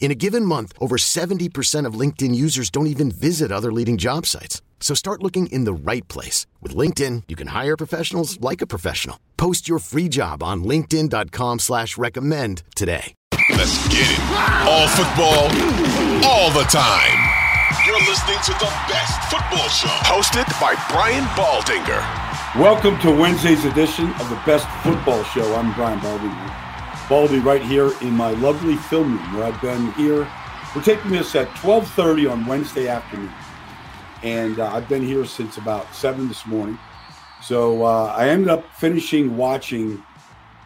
In a given month, over 70% of LinkedIn users don't even visit other leading job sites. So start looking in the right place. With LinkedIn, you can hire professionals like a professional. Post your free job on linkedin.com slash recommend today. Let's get it. All football, all the time. You're listening to the best football show. Hosted by Brian Baldinger. Welcome to Wednesday's edition of the Best Football Show. I'm Brian Baldinger. Baldy right here in my lovely film room where I've been here. We're taking this at 12:30 on Wednesday afternoon, and uh, I've been here since about seven this morning. So uh, I ended up finishing watching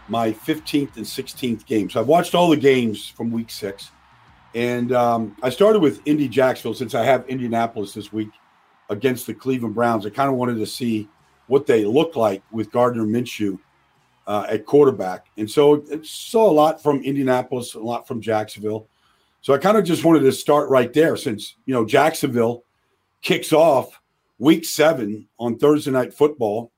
my 15th and 16th game. So I've watched all the games from Week Six, and um, I started with Indy Jacksonville since I have Indianapolis this week against the Cleveland Browns. I kind of wanted to see what they look like with Gardner Minshew uh, at quarterback. And so I saw a lot from Indianapolis, a lot from Jacksonville. So I kind of just wanted to start right there since, you know, Jacksonville kicks off week seven on Thursday night football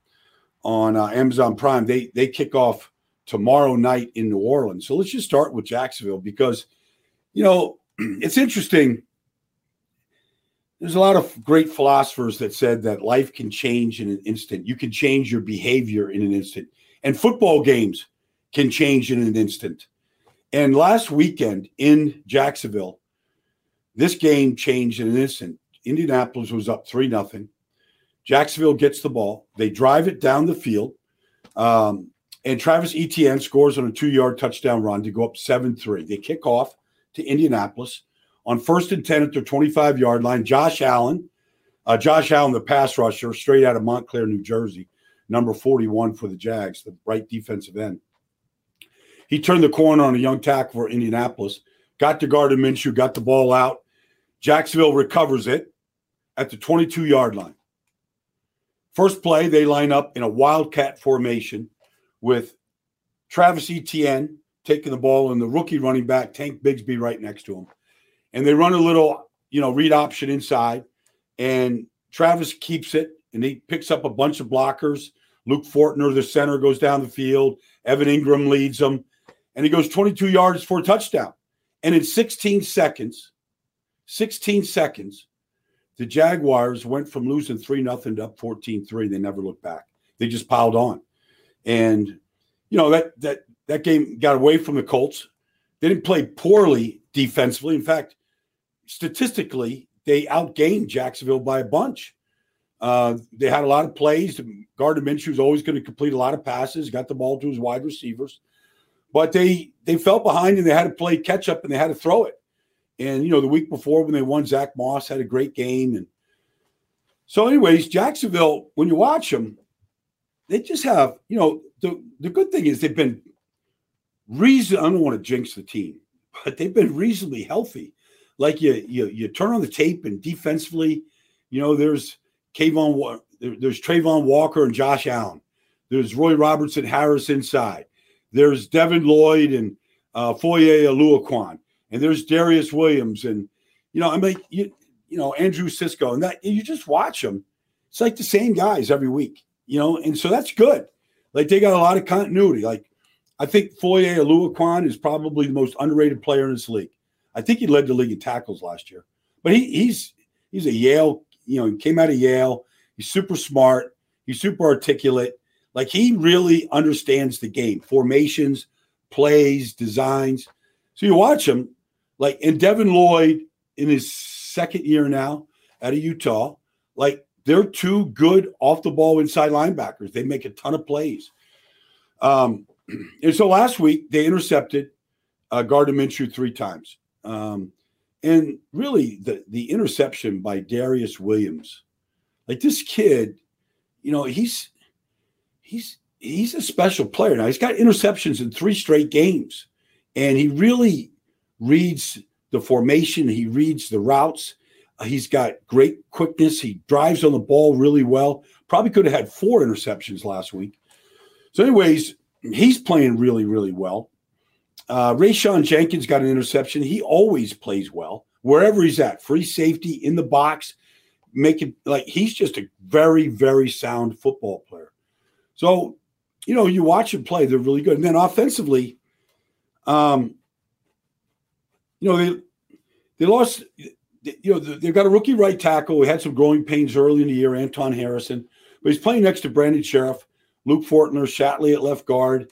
on uh, Amazon Prime. They, they kick off tomorrow night in New Orleans. So let's just start with Jacksonville because, you know, it's interesting. There's a lot of great philosophers that said that life can change in an instant. You can change your behavior in an instant and football games can change in an instant. And last weekend in Jacksonville, this game changed in an instant. Indianapolis was up 3 nothing. Jacksonville gets the ball. They drive it down the field. Um, and Travis Etienne scores on a two yard touchdown run to go up 7 3. They kick off to Indianapolis on first and 10 at their 25 yard line. Josh Allen, uh, Josh Allen, the pass rusher, straight out of Montclair, New Jersey, number 41 for the Jags, the right defensive end. He turned the corner on a young tackle for Indianapolis, got to Gardner Minshew, got the ball out. Jacksonville recovers it at the 22 yard line. First play, they line up in a wildcat formation with Travis Etienne taking the ball and the rookie running back, Tank Bigsby, right next to him. And they run a little, you know, read option inside. And Travis keeps it and he picks up a bunch of blockers. Luke Fortner, the center, goes down the field. Evan Engram leads them, and he goes 22 yards for a touchdown. And in 16 seconds, 16 seconds, the Jaguars went from losing 3 nothing to up 14 3. They never looked back. They just piled on. And, you know, that, that, that game got away from the Colts. They didn't play poorly defensively. In fact, statistically, they outgained Jacksonville by a bunch. Uh, they had a lot of plays. Gardner Minshew was always going to complete a lot of passes, got the ball to his wide receivers, but they they fell behind and they had to play catch up and they had to throw it. And you know, the week before when they won, Zach Moss had a great game. And so, anyways, Jacksonville, when you watch them, they just have you know the the good thing is they've been reason. I don't want to jinx the team, but they've been reasonably healthy. Like you you you turn on the tape and defensively, you know, there's Kayvon, there's Travon Walker and Josh Allen. There's Roy Robertson Harris inside. There's Devin Lloyd and uh, Foye Oluokun. And there's Darious Williams. And, you know, I mean, you, you know, Andre Cisco. And that you just watch them. It's like the same guys every week, you know, and so that's good. Like they got a lot of continuity. Like I think Foye Oluokun is probably the most underrated player in this league. I think he led the league in tackles last year. But he, he's he's a Yale you know, he came out of Yale. He's super smart. He's super articulate. Like he really understands the game, formations, plays, designs. So you watch him, like, and Devin Lloyd in his second year now out of Utah, like they're two good off the ball inside linebackers. They make a ton of plays. Um, and so last week they intercepted uh, Gardner Minshew three times. Um, and really, the the interception by Darious Williams, like this kid, you know, he's he's he's a special player now. He's got interceptions in three straight games, and he really reads the formation. He reads the routes. He's got great quickness. He drives on the ball really well. Probably could have had four interceptions last week. So, anyways, he's playing really, really well. Uh, Rayshawn Jenkins got an interception. He always plays well wherever he's at, free safety in the box, making like he's just a very, very sound football player. So, you know, you watch him play, they're really good. And then offensively, um, you know, they they lost. You know, they've got a rookie right tackle. We had some growing pains early in the year, Anton Harrison, but he's playing next to Brandon Scherff, Luke Fortner, Shatley at left guard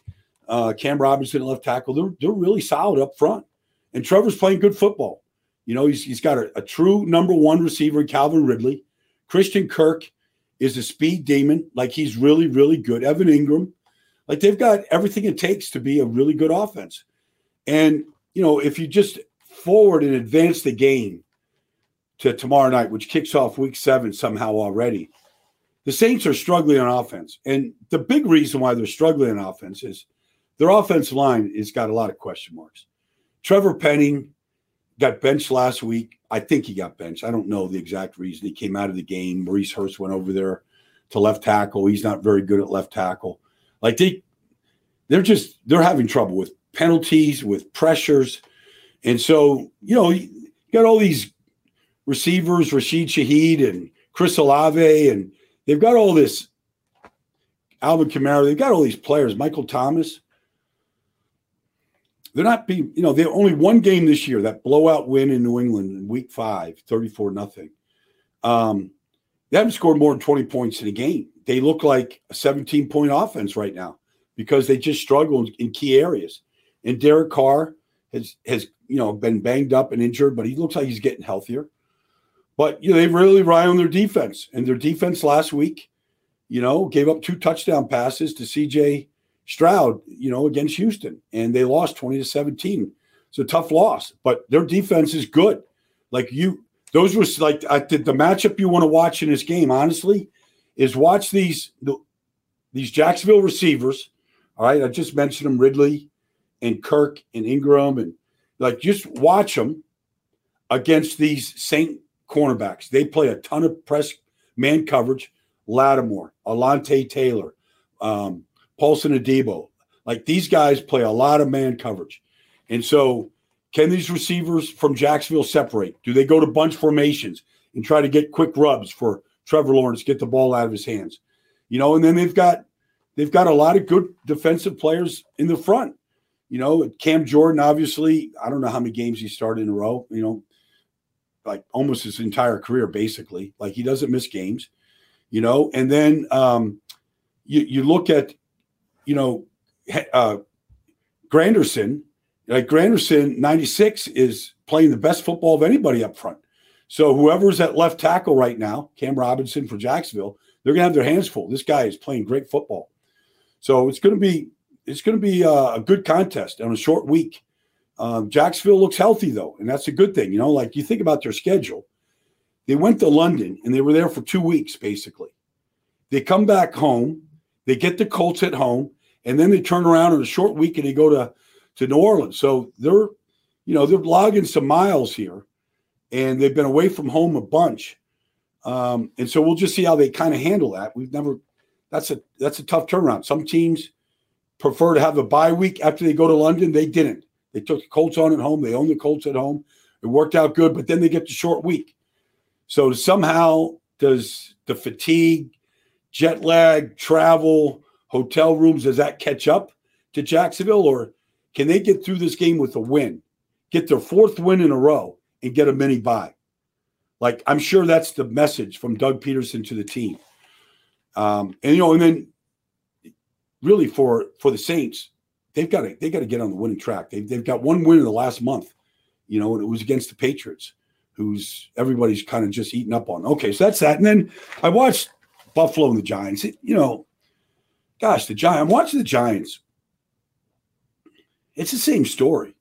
uh, Cam Robinson left tackle. They're, they're really solid up front. And Trevor's playing good football. You know, he's, he's got a, a true number one receiver in Calvin Ridley. Christian Kirk is a speed demon. Like he's really, really good. Evan Engram. Like they've got everything it takes to be a really good offense. And, you know, if you just forward and advance the game to tomorrow night, which kicks off week seven somehow already, the Saints are struggling on offense. And the big reason why they're struggling on offense is their offensive line has got a lot of question marks. Trevor Penning got benched last week. I think he got benched. I don't know the exact reason. He came out of the game. Maurice Hurst went over there to left tackle. He's not very good at left tackle. Like they they're just they're having trouble with penalties, with pressures. And so, you know, you got all these receivers, Rashid Shaheed and Chris Olave, and they've got all this Alvin Kamara, they've got all these players, Michael Thomas. They're not being, you know, they only one game this year, that blowout win in New England in week five, 34 nothing. Um, they haven't scored more than 20 points in a game. They look like a 17 point offense right now because they just struggle in, in key areas. And Derek Carr has has you know been banged up and injured, but he looks like he's getting healthier. But you know, they really rely on their defense. And their defense last week, you know, gave up two touchdown passes to CJ Stroud, you know, against Houston, and they lost 20 to 17. It's a tough loss, but their defense is good. Like you, those were like I did the matchup you want to watch in this game, honestly, is watch these the, these Jacksonville receivers. All right, I just mentioned them, Ridley and Kirk and Engram, and like just watch them against these Saint cornerbacks. They play a ton of press man coverage. Lattimore, Alontae Taylor, um, Paulson Adebo. Like these guys play a lot of man coverage. And so, can these receivers from Jacksonville separate? Do they go to bunch formations and try to get quick rubs for Trevor Lawrence, get the ball out of his hands? You know, and then they've got they've got a lot of good defensive players in the front. You know, Cam Jordan, obviously, I don't know how many games he started in a row, you know, like almost his entire career, basically. Like he doesn't miss games, you know, and then um you, you look at you know, uh, Granderson, like Granderson, 96 is playing the best football of anybody up front. So whoever's at left tackle right now, Cam Robinson for Jacksonville, they're gonna have their hands full. This guy is playing great football. So it's gonna be it's gonna be uh, a good contest on a short week. Um, Jacksonville looks healthy though, and that's a good thing. You know, like you think about their schedule. They went to London and they were there for two weeks basically. They come back home they get the Colts at home, and then they turn around in a short week and they go to to New Orleans. So they're, you know, they're logging some miles here, and they've been away from home a bunch. Um, and so we'll just see how they kind of handle that. We've never. That's a that's a tough turnaround. Some teams prefer to have a bye week after they go to London. They didn't. They took the Colts on at home. They own the Colts at home. It worked out good, but then they get the short week. So somehow does the fatigue jet lag, travel, hotel rooms, does that catch up to Jacksonville? Or can they get through this game with a win, get their fourth win in a row, and get a mini bye? Like, I'm sure that's the message from Doug Pederson to the team. Um, and, you know, and then really for for the Saints, they've got to they got to get on the winning track. They've, they've got one win in the last month, you know, and it was against the Patriots, who's everybody's kind of just eating up on. Okay, so that's that. And then I watched Buffalo and the Giants. It, you know, gosh, the Giants. I'm watching the Giants. It's the same story.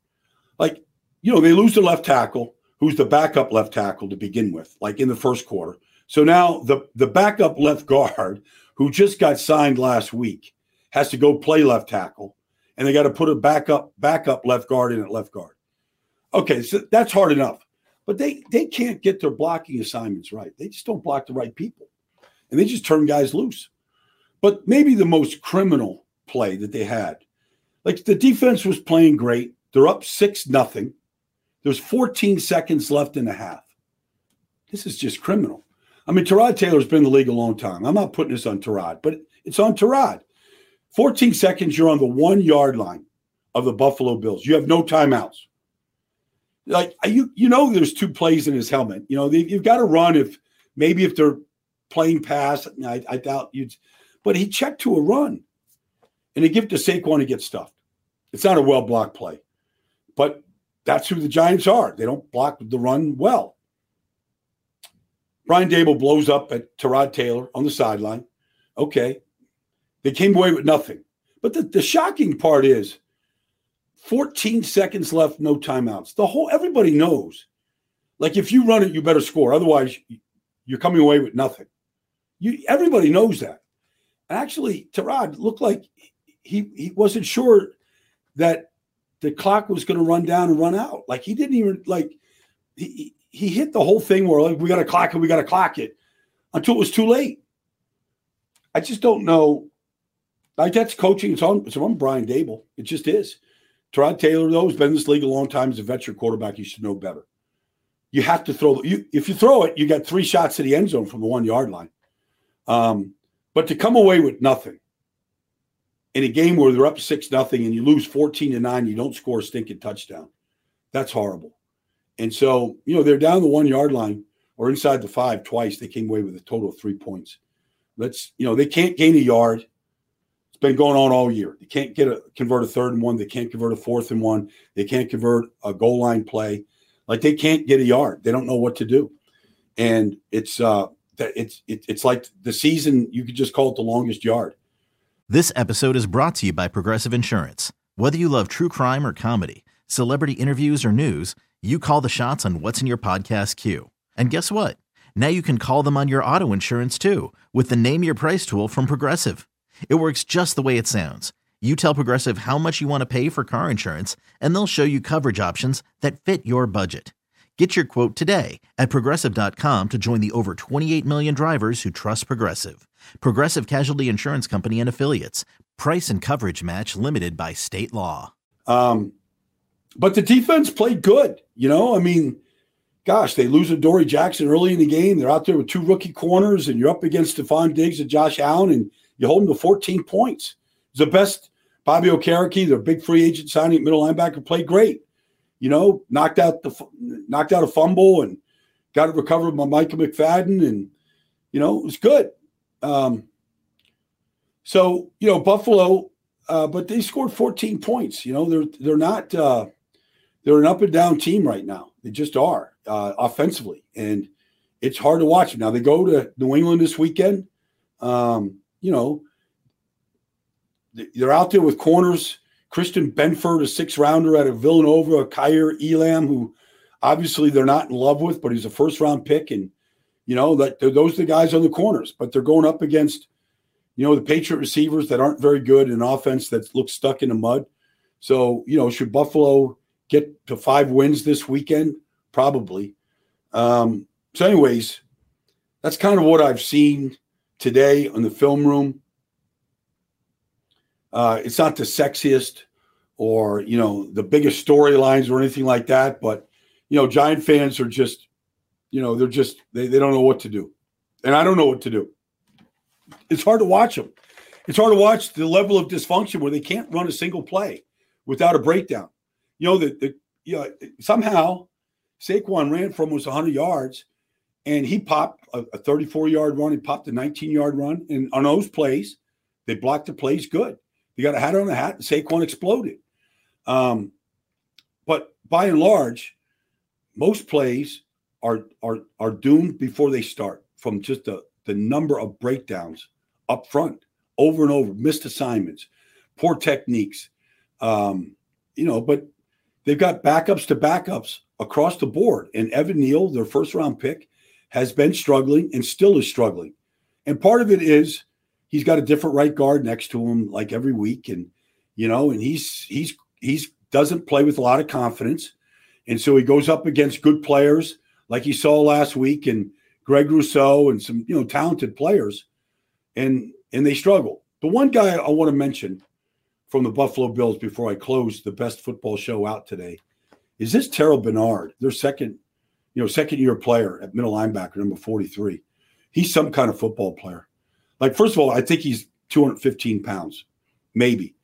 Like, you know, they lose the left tackle, who's the backup left tackle to begin with, like in the first quarter. So now the the backup left guard, who just got signed last week, has to go play left tackle, and they got to put a backup backup left guard in at left guard. Okay, so that's hard enough, but they they can't get their blocking assignments right. They just don't block the right people, and they just turn guys loose. But maybe the most criminal play that they had, like the defense was playing great. They're up six nothing. There's 14 seconds left in the half. This is just criminal. I mean, Tyrod Taylor's been in the league a long time. I'm not putting this on Tyrod, but it's on Tyrod. 14 seconds, you're on the one yard line of the Buffalo Bills. You have no timeouts. Like you, you know, there's two plays in his helmet. You know, you've got to run if maybe if they're playing pass. I, I doubt you'd, but he checked to a run, and he give to Saquon to get stuffed. It's not a well blocked play, but that's who the Giants are. They don't block the run well. Brian Daboll blows up at Tyrod Taylor on the sideline. Okay, they came away with nothing. But the, the shocking part is 14 seconds left, no timeouts. The whole everybody knows. Like if you run it, you better score. Otherwise, you're coming away with nothing. You everybody knows that. Actually, Tyrod looked like he he wasn't sure that the clock was going to run down and run out. Like he didn't even like he he hit the whole thing where like we got to clock it, we got to clock it until it was too late. I just don't know like that's coaching. It's on. It's on Brian Daboll. It just is. Tyrod Taylor though has been in this league a long time. As a veteran quarterback, you should know better. You have to throw. You if you throw it, you got three shots to the end zone from the one yard line. Um, but to come away with nothing in a game where they're up six nothing and you lose fourteen to nine, you don't score a stinking touchdown. That's horrible. And so you know they're down the one yard line or inside the five twice. They came away with a total of three points. Let's you know they can't gain a yard It's been going on all year. They can't get a convert a third and one. They can't convert a fourth and one. They can't convert a goal line play. Like they can't get a yard. They don't know what to do. And it's uh that it's it, it's like the season. You could just call it the longest yard. This episode is brought to you by Progressive Insurance. Whether you love true crime or comedy, celebrity interviews or news, you call the shots on what's in your podcast queue. And guess what? Now you can call them on your auto insurance too with the Name Your Price tool from Progressive. It works just the way it sounds. You tell Progressive how much you want to pay for car insurance, and they'll show you coverage options that fit your budget. Get your quote today at progressive.com to join the over 28 million drivers who trust Progressive. Progressive Casualty Insurance Company and Affiliates. Price and coverage match limited by state law. Um, but the defense played good. You know, I mean, gosh, they lose Adoree' Jackson early in the game. They're out there with two rookie corners, and you're up against Stefon Diggs and Josh Allen, and you hold them to 14 points. It's the best. Bobby Okereke, their big free agent signing middle linebacker, played great. You know, knocked out the knocked out a fumble and got it recovered by Micah McFadden, and you know it was good. Um, so you know Buffalo, uh, but they scored 14 points. You know they're they're not uh, they're an up and down team right now. They just are uh, offensively, and it's hard to watch them. Now they go to New England this weekend. Um, you know, they're out there with corners. Christian Benford, a six rounder out of Villanova, Kaiir Elam, who obviously they're not in love with, but he's a first round pick. And, you know, that those are the guys on the corners, but they're going up against, you know, the Patriot receivers that aren't very good in offense that looks stuck in the mud. So, you know, should Buffalo get to five wins this weekend? Probably. Um, so, anyways, that's kind of what I've seen today in the film room. Uh, it's not the sexiest or you know the biggest storylines or anything like that, but you know Giant fans are just you know they're just they, they don't know what to do, and I don't know what to do. It's hard to watch them. It's hard to watch the level of dysfunction where they can't run a single play without a breakdown. You know that the you know, somehow Saquon ran for almost 100 yards and he popped a, a 34 yard run. He popped a 19 yard run. And on those plays, they blocked the plays good. They got a hat on a hat, Saquon exploded. Um, but by and large, most plays are are are doomed before they start from just the the number of breakdowns up front over and over, missed assignments, poor techniques. Um, you know, but they've got backups to backups across the board. And Evan Neal, their first round pick, has been struggling and still is struggling. And part of it is he's got a different right guard next to him like every week. And, you know, and he's he's he's doesn't play with a lot of confidence. And so he goes up against good players like he saw last week and Greg Rousseau and some, you know, talented players. And and they struggle. The one guy I want to mention from the Buffalo Bills before I close the best football show out today is this Terrel Bernard, their second, you know, second year player at middle linebacker, number 43. He's some kind of football player. Like, first of all, I think he's 215 pounds, maybe.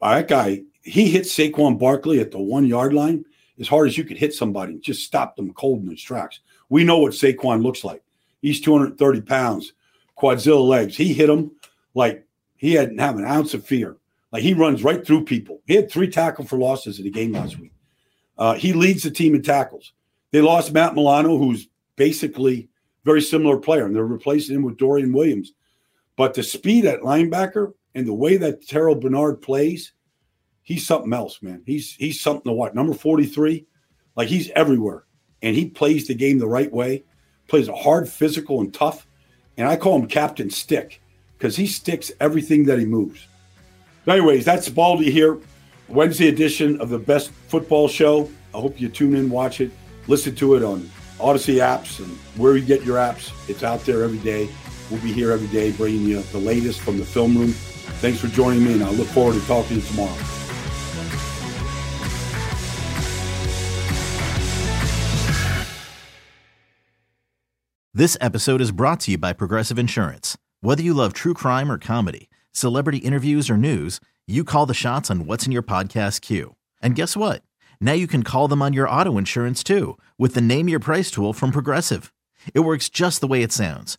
That guy, he hit Saquon Barkley at the one yard line as hard as you could hit somebody, just stop them cold in his tracks. We know what Saquon looks like. He's 230 pounds, quadzilla legs. He hit him like he hadn't have an ounce of fear. Like he runs right through people. He had three tackle for losses in the game last week. Uh, he leads the team in tackles. They lost Matt Milano, who's basically very similar player, and they're replacing him with Dorian Williams. But the speed at linebacker and the way that Terrel Bernard plays, he's something else, man. He's he's something to watch. Number 43, like he's everywhere. And he plays the game the right way, plays a hard, physical, and tough. And I call him Captain Stick because he sticks everything that he moves. Anyways, that's Baldy here. Wednesday edition of the best football show. I hope you tune in, watch it, listen to it on Audacy apps and where you get your apps. It's out there every day. We'll be here every day bringing you the latest from the film room. Thanks for joining me, and I look forward to talking to you tomorrow. This episode is brought to you by Progressive Insurance. Whether you love true crime or comedy, celebrity interviews or news, you call the shots on what's in your podcast queue. And guess what? Now you can call them on your auto insurance too with the Name Your Price tool from Progressive. It works just the way it sounds.